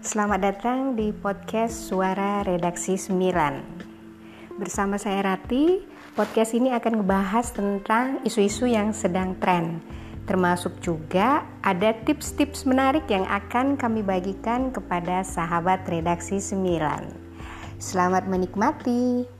Selamat datang di podcast Suara Redaksi 9 Bersama saya Rati, podcast ini akan ngebahas tentang isu-isu yang sedang tren. Termasuk juga ada tips-tips menarik yang akan kami bagikan kepada sahabat Redaksi 9 Selamat menikmati.